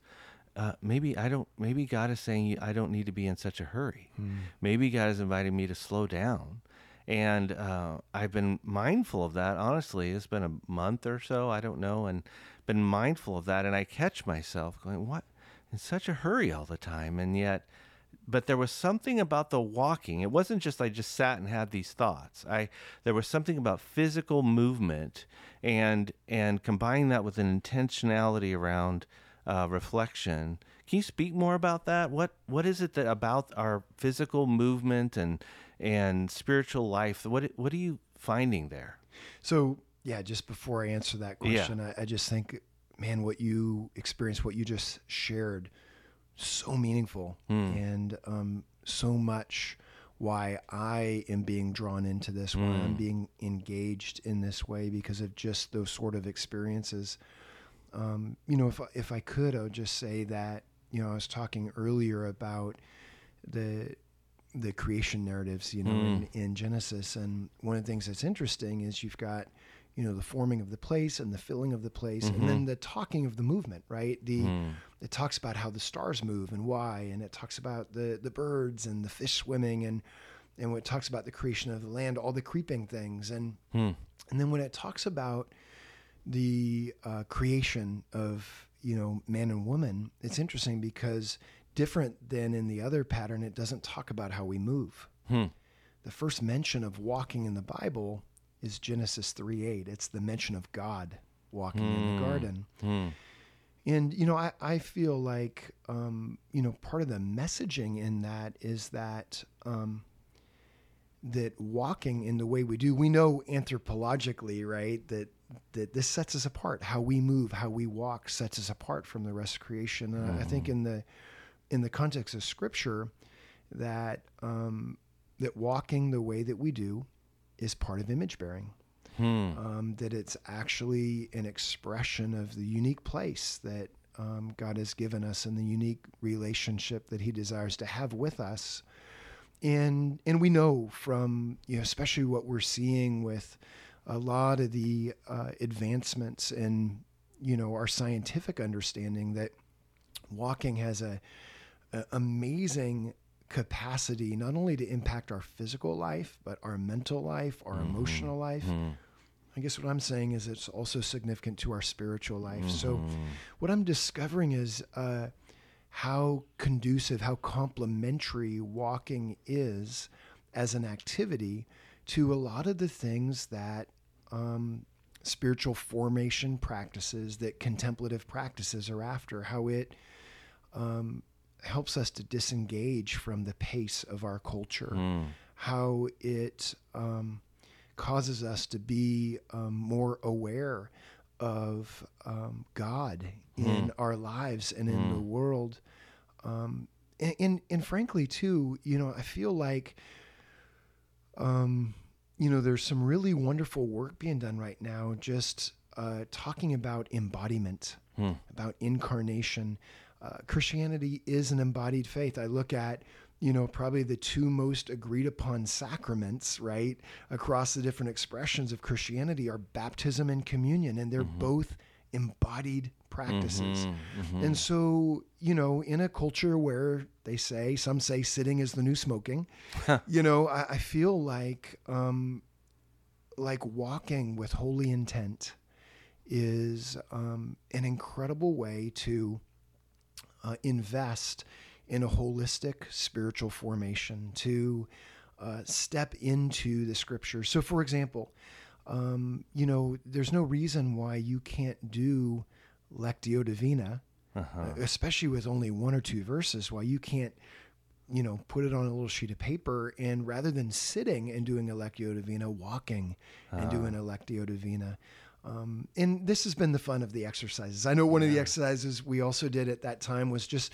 uh, maybe I don't. Maybe God is saying I don't need to be in such a hurry. Hmm. Maybe God is inviting me to slow down and uh, I've been mindful of that. Honestly, it's been a month or so, I don't know, and been mindful of that. And I catch myself going, "What? In such a hurry all the time?" And yet, but there was something about the walking. It wasn't just I just sat and had these thoughts. I there was something about physical movement and and combining that with an intentionality around uh, reflection. Can you speak more about that? What what is it that about our physical movement and and spiritual life. What what are you finding there? So yeah, just before I answer that question, yeah. I, I, just think, man, what you experienced, what you just shared, so meaningful mm. and um, so much why I am being drawn into this, why mm. I'm hmm. being engaged in this way because of just those sort of experiences. Um, you know, if if I could, I would just say that you know I was talking earlier about the the creation narratives, you know, mm. in, in Genesis. And one of the things that's interesting is you've got, you know, the forming of the place and the filling of the place, mm-hmm. and then mm-hmm. the talking of the movement, right? The mm. it talks about how the stars move and why, and it talks about the the birds and the fish swimming, and and when it talks about the creation of the land, all the creeping things, and mm. and then when it talks about the uh, creation of you know man and woman, it's interesting because different than in the other pattern, it doesn't talk about how we move. Hmm. The first mention of walking in the Bible is Genesis 3 8. It's the mention of God walking hmm. in the hmm. garden. Hmm. And, you know, I, I feel like, um, you know, part of the messaging in that is that. Um, that walking in the way we do, we know anthropologically, right, that that this sets us apart. How we move, how we walk, sets us apart from the rest of creation. Uh, mm. I think hmm. in the in the context of Scripture that um, that walking the way that we do is part of image bearing. Hmm. Um, that it's actually an expression of the unique place that um, God has given us and the unique relationship that He desires to have with us. And and we know from you know especially what we're seeing with a lot of the uh, advancements in you know our scientific understanding that walking has a amazing capacity not only to impact our physical life, but our mental life, our mm-hmm. emotional life. Mm-hmm. I guess what I'm saying is it's also significant to our spiritual life. Mm-hmm. So, what I'm discovering is uh, how conducive, how complementary walking is as an activity to a lot of the things that um, spiritual formation practices, that contemplative practices are after. How it um, helps us to disengage from the pace of our culture, mm. how it um, causes us to be um, more aware of um, God mm. in our lives and in mm. the world. Um, and, and, and, frankly, too, you know, I feel like, um, you know, there's some really wonderful work being done right now just uh, talking about embodiment, hmm. about incarnation uh, Christianity is an embodied faith. I look at, you know, probably the two most agreed upon sacraments, right, across the different expressions of Christianity are baptism and communion, and they're mm-hmm. both embodied practices. Mm-hmm, mm-hmm. And so, you know, in a culture where they say, some say sitting is the new smoking, you know, I, I feel like, um, like walking with holy intent is um, an incredible way to uh, invest in a holistic spiritual formation, to uh, step into the scriptures. So, for example, um, you know, there's no reason why you can't do Lectio Divina, uh-huh. Uh, especially with only one or two verses, why you can't, you know, put it on a little sheet of paper and rather than sitting and doing a Lectio Divina, walking and doing a Lectio Divina. Um, and this has been the fun of the exercises. I know one yeah. of the exercises we also did at that time was just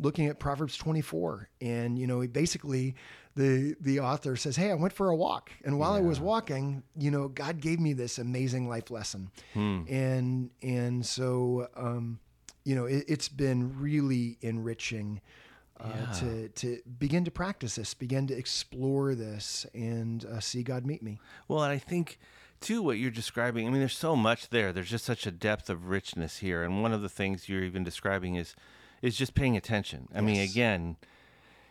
looking at Proverbs 24. And, you know, basically the, the author says, Hey, I went for a walk. And while yeah. I was walking, you know, God gave me this amazing life lesson. Hmm. And, and so, um, you know, it, has been really enriching. Uh, yeah. to to begin to practice this, begin to explore this, and uh, see God meet me. Well, and I think too what you're describing. I mean, there's so much there. There's just such a depth of richness here, and one of the things you're even describing is is just paying attention. I yes. mean, again,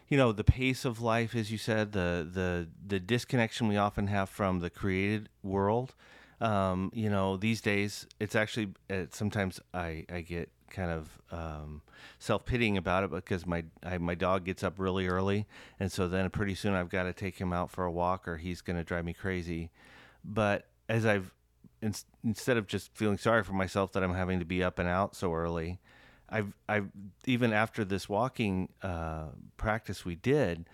you know, the pace of life, as you said, the the the disconnection we often have from the created world. Um, you know, these days it's actually uh, sometimes I I get kind of um, self pitying about it because my I, my dog gets up really early, and so then pretty soon I've got to take him out for a walk, or he's going to drive me crazy. But as I've in, instead of just feeling sorry for myself that I'm having to be up and out so early, I've I've even after this walking uh, practice we did,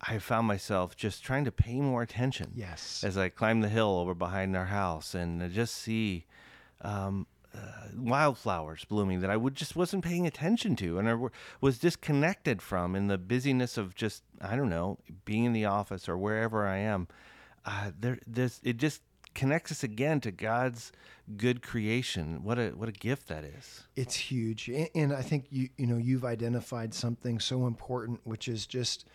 I found myself just trying to pay more attention. Yes. As I climb the hill over behind our house and just see um, uh, wildflowers blooming that I would just wasn't paying attention to and I was disconnected from in the busyness of just I don't know being in the office or wherever I am. Uh, there, this it just connects us again to God's good creation. What a what a gift that is. It's huge, and I think you you know you've identified something so important, which is just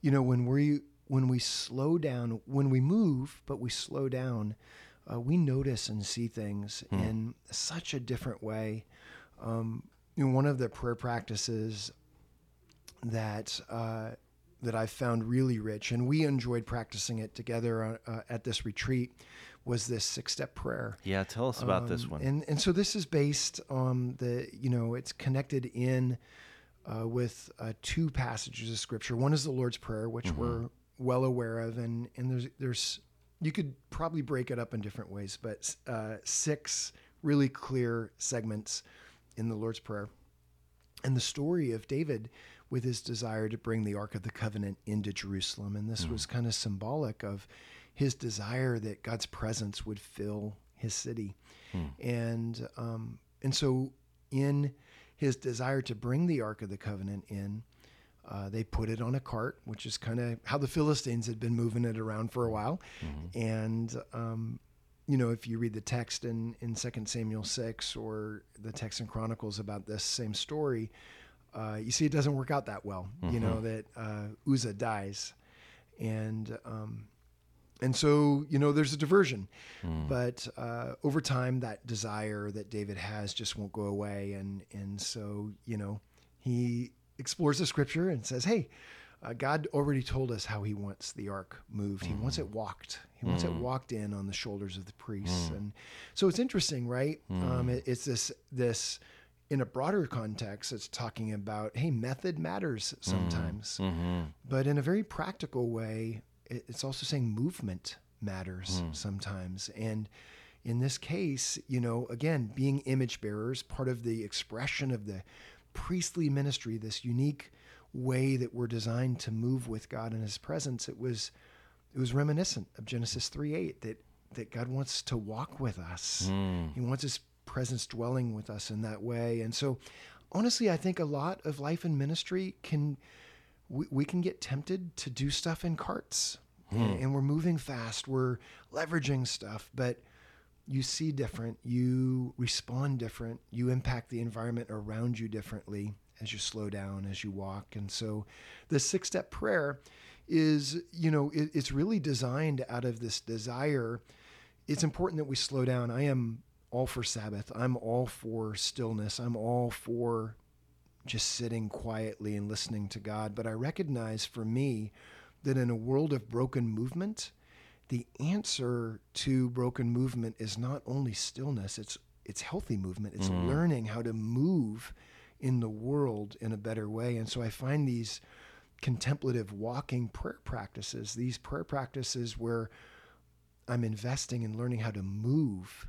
you know when we when we slow down, when we move, but we slow down, uh, we notice and see things hmm. in such a different way. Um, you know, one of the prayer practices that uh, that I've found really rich, and we enjoyed practicing it together uh, at this retreat, was this six step prayer. Yeah, tell us about um, this one. And and so this is based on the you know it's connected in uh, with uh, two passages of scripture. One is the Lord's prayer, which mm-hmm. we're well aware of, and and there's there's you could probably break it up in different ways, but uh, six really clear segments in the Lord's prayer, and the story of David with his desire to bring the Ark of the Covenant into Jerusalem, and this mm. was kind of symbolic of his desire that God's presence would fill his city. Hmm. And um, and so in his desire to bring the Ark of the Covenant in, uh, they put it on a cart, which is kind of how the Philistines had been moving it around for a while. Mm-hmm. And um, you know, if you read the text in in Second Samuel six or the text in Chronicles about this same story, uh, you see it doesn't work out that well. Mm-hmm. You know that uh, Uzzah dies, and um, and so you know there's a diversion mm. but uh, over time that desire that david has just won't go away and and so you know he explores the scripture and says hey uh, god already told us how he wants the ark moved mm. he wants it hmm. walked he mm. wants it hmm. walked in on the shoulders of the priests hmm. and so it's interesting right um, it, it's this this in a broader context, it's talking about, hey, method matters sometimes. Mm-hmm. But in a very practical way, it's also saying movement matters mm. sometimes. And in this case, you know, again, being image bearers, part of the expression of the priestly ministry, this unique way that we're designed to move with God in his presence, it was it was reminiscent of Genesis 3 8 that that God wants to walk with us. Mm. He wants his presence dwelling with us in that way. And so honestly, I think a lot of life and ministry can we, we can get tempted to do stuff in carts. Hmm. and, and, we're moving fast we're leveraging stuff but you see different you respond different you impact the environment around you differently as you slow down as you walk. And so the six step prayer is you know it, it's really designed out of this desire. It's important that we slow down. I am all for sabbath. I'm all for stillness. I'm all for just sitting quietly and listening to God. But I recognize for me that in a world of broken movement, the answer to broken movement is not only stillness, it's it's healthy movement. It's mm. learning how to move in the world in a better way. And so I find these contemplative walking prayer practices, these prayer practices where I'm investing in learning how to move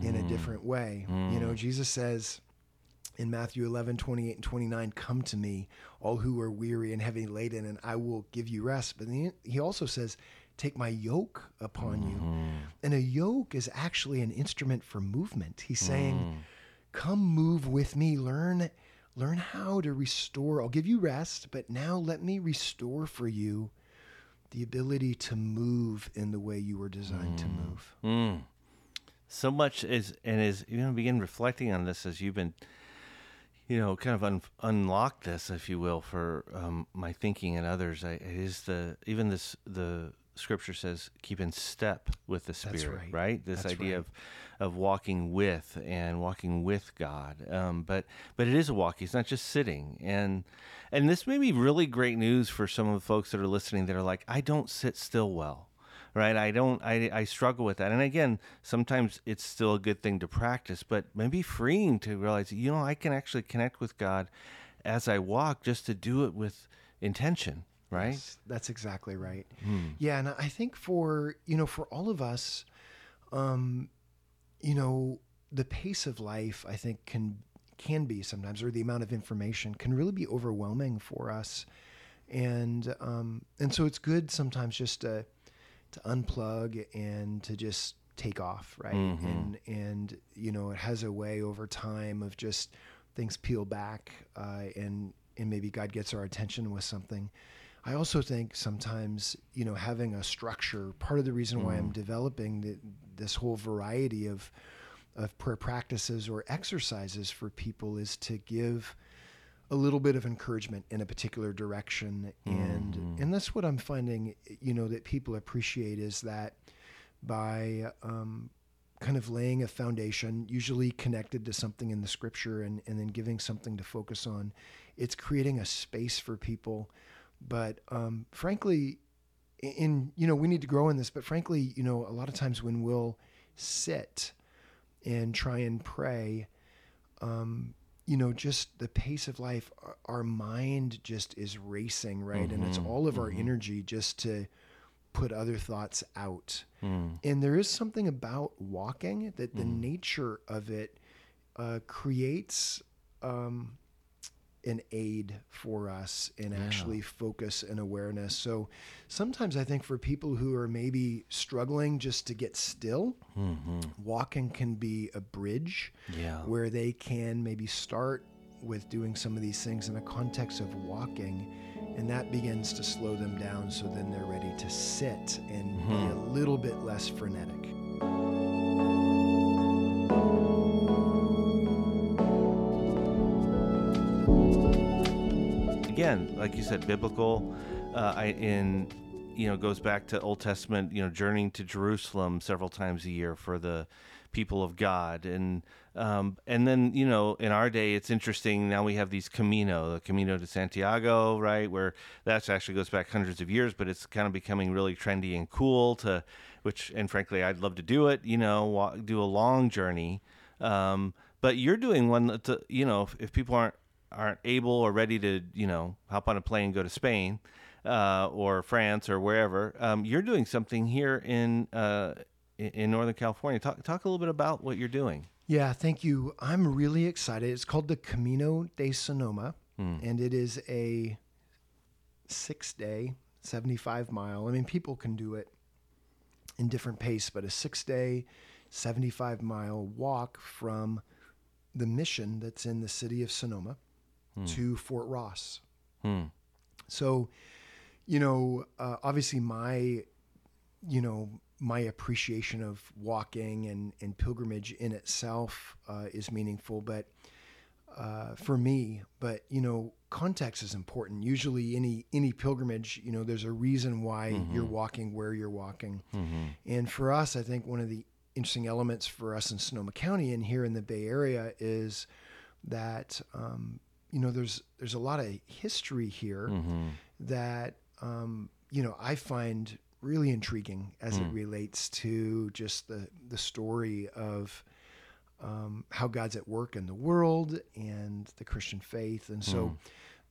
in a mm. different way. Mm. You know, mm. Jesus says, in Matthew 11, 28 and 29, come to me, all who are weary and heavy laden, and I will give you rest. But he also says, take my yoke upon mm-hmm. you. And a yoke is actually an instrument for movement. He's saying, mm. Come move with me, learn learn how to restore. I'll give you rest, but now let me restore for you the ability to move in the way you were designed mm. to move. Mm. So much is, and as you know, begin reflecting on this as you've been, you know, kind of un, unlock this, if you will, for um, my thinking and others. I, it is the even this the scripture says keep in step with the spirit right. right. this That's idea right. of of walking with and walking with god um, but but it is a walk it's not just sitting and and this may be really great news for some of the folks that are listening that are like i don't sit still well right i don't i, I struggle with that and again sometimes it's still a good thing to practice but maybe freeing to realize you know i can actually connect with god as i walk just to do it with intention right? Yes, that's exactly right. Hmm. Yeah, and I think for you know for all of us, um, you know, the pace of life I think can can be sometimes, or the amount of information can really be overwhelming for us, and um, and so it's good sometimes just to to unplug and to just take off, right? Mm-hmm. And and you know it has a way over time of just things peel back uh, and and maybe God gets our attention with something. I also think sometimes, you know, having a structure, part of the reason why I'm mm. developing the, this whole variety of, of prayer practices or exercises for people is to give a little bit of encouragement in a particular direction. And, mm-hmm. and that's what I'm finding, you know, that people appreciate is that by, um, kind of laying a foundation, usually connected to something in the scripture and, and then giving something to focus on, it's creating a space for people but um, frankly, in you know we need to grow in this. But frankly, you know a lot of times when we'll sit and try and pray, um, you know, just the pace of life, our mind just is racing, right? Mm-hmm, and it's mm-hmm. all of mm-hmm. our energy just to put other thoughts out. Mm. And there is something about walking that the mm. nature of it uh, creates um, an aid for us in yeah. actually focus and awareness. So sometimes I think for people who are maybe struggling just to get still, mm-hmm. walking can be a bridge yeah. where they can maybe start with doing some of these things in a context of walking. And that begins to slow them down so then they're ready to sit and mm-hmm. be a little bit less frenetic. Again, like you said, biblical. Uh, I, in you know goes back to Old Testament. You know, journeying to Jerusalem several times a year for the people of God, and um, and then you know in our day it's interesting. Now we have these Camino, the Camino de Santiago, right, where that actually goes back hundreds of years, but it's kind of becoming really trendy and cool to, which and frankly I'd love to do it. You know, walk, do a long journey. Um, but you're doing one that you know if, if people aren't aren't able or ready to, you know, hop on a plane and go to Spain uh, or France or wherever, um, you're doing something here in uh, in Northern California. Talk talk a little bit about what you're doing. Yeah, thank you. I'm really excited. It's called the Camino de Sonoma, hmm. and it is a six day, 75 mile. I mean, people can do it in different pace, but a six day, 75 mile walk from the mission that's in the city of Sonoma hmm. to Fort Ross. Hmm. So, you know, uh, obviously my, you know, my appreciation of walking and, and pilgrimage in itself uh, is meaningful, but uh, for me, but you know, context is important. Usually, any any pilgrimage, you know, there's a reason why mm-hmm. you're walking where you're walking, mm-hmm. and for us, I think one of the interesting elements for us in Sonoma County and here in the Bay Area is that um, you know, there's there's a lot of history here mm-hmm. that um, you know I find really intriguing as mm. it relates to just the the story of um, how God's at work in the world and the Christian faith, and so. Mm.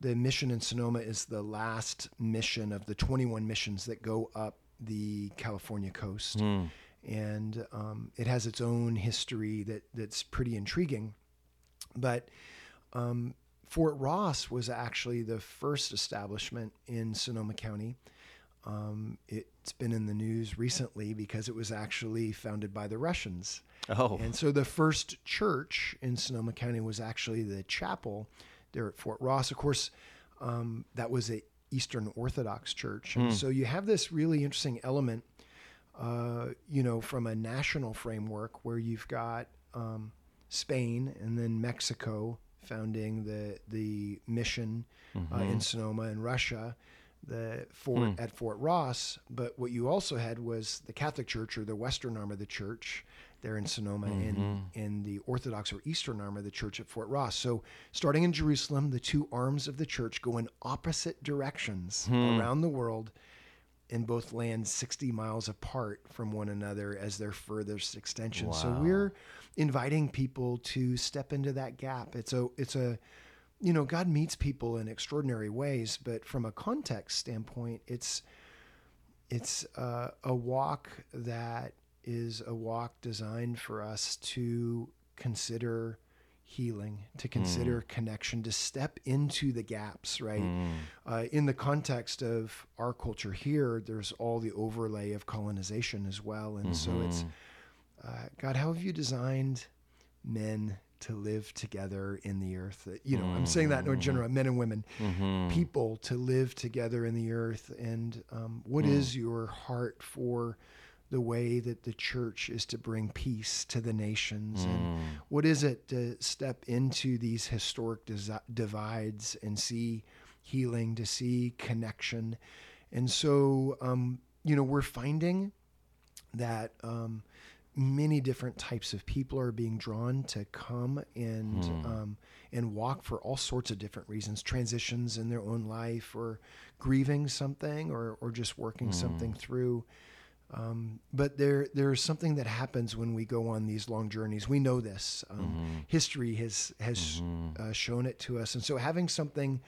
The mission in Sonoma is the last mission of the 21 missions that go up the California coast. Mm. And um, it has its own history that, that's pretty intriguing. But um, Fort Ross was actually the first establishment in Sonoma County. Um, it's been in the news recently because it was actually founded by the Russians. Oh. And so the first church in Sonoma County was actually the chapel there at Fort Ross. Of course, um, that was a Eastern Orthodox church. And mm. so you have this really interesting element, uh, you know, from a national framework where you've got um, Spain and then Mexico founding the the mission mm-hmm. uh, in mm-hmm. Sonoma and Russia, the fort mm. at Fort Ross. But what you also had was the Catholic Church or the Western arm of the church there in Sonoma mm-hmm. and in the Orthodox or Eastern arm of the church at Fort Ross. So starting in Jerusalem, the two arms of the church go in opposite directions mm. around the world and both land 60 miles apart from one another as their furthest extension. Wow. So we're inviting people to step into that gap. It's a it's a you know, God meets people in extraordinary ways, but from a context standpoint, it's it's uh, a walk that is a walk designed for us to consider healing, to consider mm. connection, to step into the gaps, right? Mm. Uh, in the context of our culture here, there's all the overlay of colonization as well. And mm-hmm. so it's, mm-hmm. Uh, God, how have you designed men to live together in the earth? You know, mm-hmm. I'm saying that in mm-hmm. general, men and women, mm-hmm. people to live together in the earth. And um, what mm. is your heart for? the way that the church is to bring peace to the nations. Mm. And what is it to step into these historic desi- divides and see healing, to see connection? And so, um, you know, we're finding that um, many different types of people are being drawn to come and mm. um, and walk for all sorts of different reasons, transitions in their own life, or grieving something, or or just working mm. something through. Um, but there, there's something that happens when we go on these long journeys. We know this. Um, mm-hmm. History has has mm-hmm. uh, shown it to us, and so having something,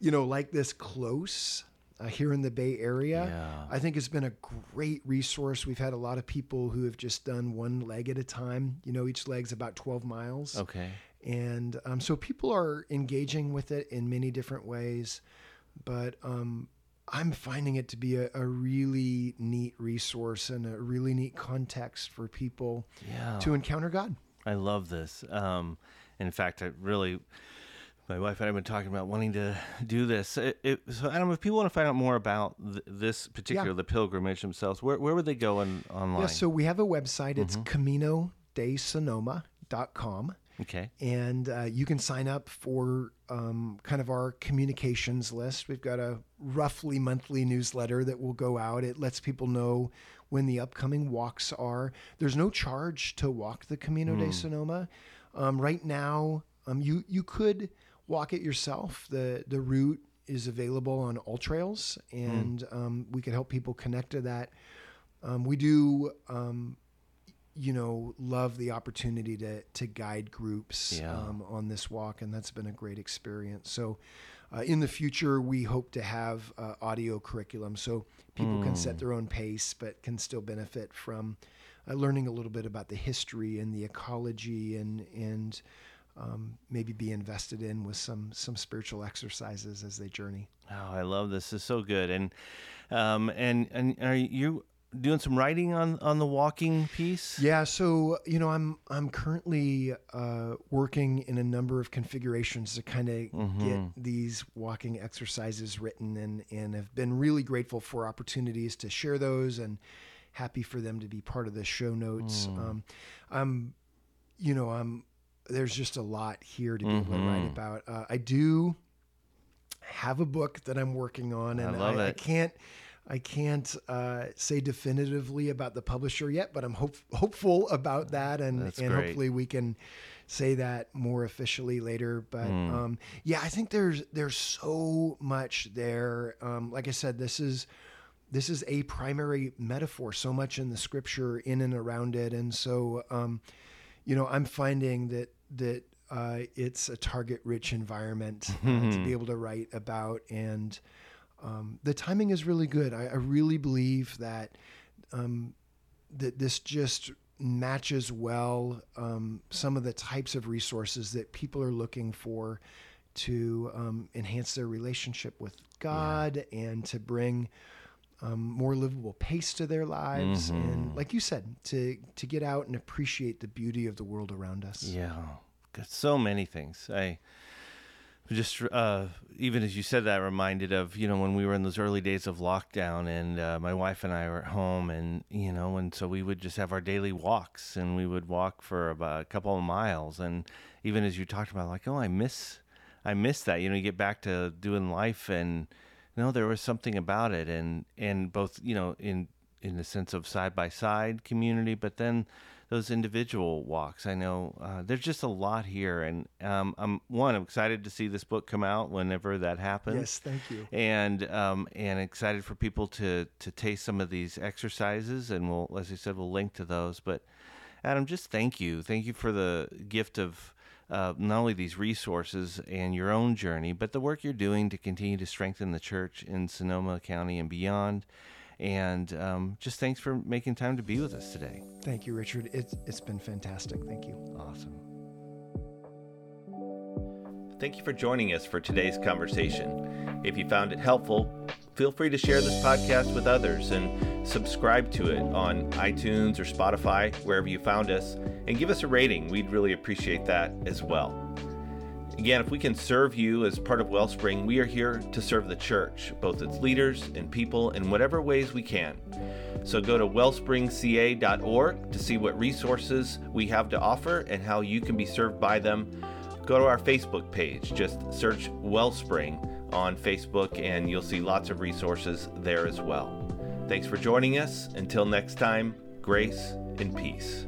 you know, like this close uh, here in the Bay Area, yeah. I think it's been a great resource. We've had a lot of people who have just done one leg at a time. You know, each leg's about 12 miles. Okay. And um, so people are engaging with it in many different ways, but um, I'm finding it to be a, a, really neat resource and a really neat context for people yeah. to encounter God. I love this. Um, in fact, I really, my wife and I have been talking about wanting to do this. It, it, so, Adam, if people want to find out more about th- this particular, yeah. the pilgrimage themselves, where, where would they go on, online? Yeah, so we have a website. It's mm-hmm. CaminoDeSonoma.com. Okay. And uh, you can sign up for um, kind of our communications list. We've got a roughly monthly newsletter that will go out. It lets people know when the upcoming walks are. There's no charge to walk the Camino mm. de hmm. Sonoma. Um, right now, um, you you could walk it yourself. the The route is available on AllTrails, and mm. um, we can help people connect to that. Um, we do um, you know, love the opportunity to to guide groups yeah. um, on this walk, and that's been a great experience. So, uh, in the future, we hope to have uh, audio curriculum so people mm. can set mm. their own pace, but can still benefit from uh, learning a little bit about the history and the ecology, and and um, maybe be invested in with some some spiritual exercises as they journey. Oh, I love this. This is so good, and um, and and are you doing some writing on on the walking piece? Yeah, so you know, I'm I'm currently uh, working in a number of configurations to kind of mm-hmm. get these walking exercises written, and and have been really grateful for opportunities to share those, and happy for them to be part of the show notes. Mm. Um, I'm, you know, I'm there's just a lot here to be mm-hmm. able to write mm-hmm. about. Uh, I do have a book that I'm working on, and I, I, I can't I can't uh, say definitively about the publisher yet, but I'm hope, hopeful about that, and That's and great. hopefully we can say that more officially later. But mm. um, yeah, I think there's there's so much there. Um, like I said, this is this is a primary metaphor. So much in the scripture, in and around it, and so um, you know, I'm finding that that uh, it's a target-rich environment uh, mm-hmm. to be able to write about and um, the timing is really good. I, I really believe that um, that this just matches well um, some of the types of resources that people are looking for to um, enhance their relationship with God yeah. and to bring um, more livable pace to their lives, Mm-hmm. and like you said, to to get out and appreciate the beauty of the world around us. Yeah, got so many things. I just uh, even as you said that, reminded of you know when we were in those early days of lockdown, and uh, my wife and I were at home, and you know, and so we would just have our daily walks, and we would walk for about a couple of miles, and even as you talked about, like, oh, I miss, I miss that. You know, you get back to doing life, and know, there was something about it, and and both you know in in the sense of side by side community, but then those individual walks. I know uh, there's just a lot here, and um, I'm one. I'm excited to see this book come out whenever that happens. Yes, thank you. And um, and excited for people to to taste some of these exercises, and we'll, as I said, we'll link to those. But Adam, just thank you, thank you for the gift of. Uh, not only these resources and your own journey, but the work you're doing to continue to strengthen the church in Sonoma County and beyond. And um, just thanks for making time to be with us today. Thank you, Richard. It's it's been fantastic. Thank you. Awesome. Thank you for joining us for today's conversation. If you found it helpful, feel free to share this podcast with others and subscribe to it on iTunes or Spotify, wherever you found us, and give us a rating. We'd really appreciate that as well. Again, if we can serve you as part of Wellspring, we are here to serve the church, both its leaders and people, in whatever ways we can. So go to wellspringca.org to see what resources we have to offer and how you can be served by them. Go to our Facebook page, just search Wellspring on Facebook, and you'll see lots of resources there as well. Thanks for joining us. Until next time, grace and peace.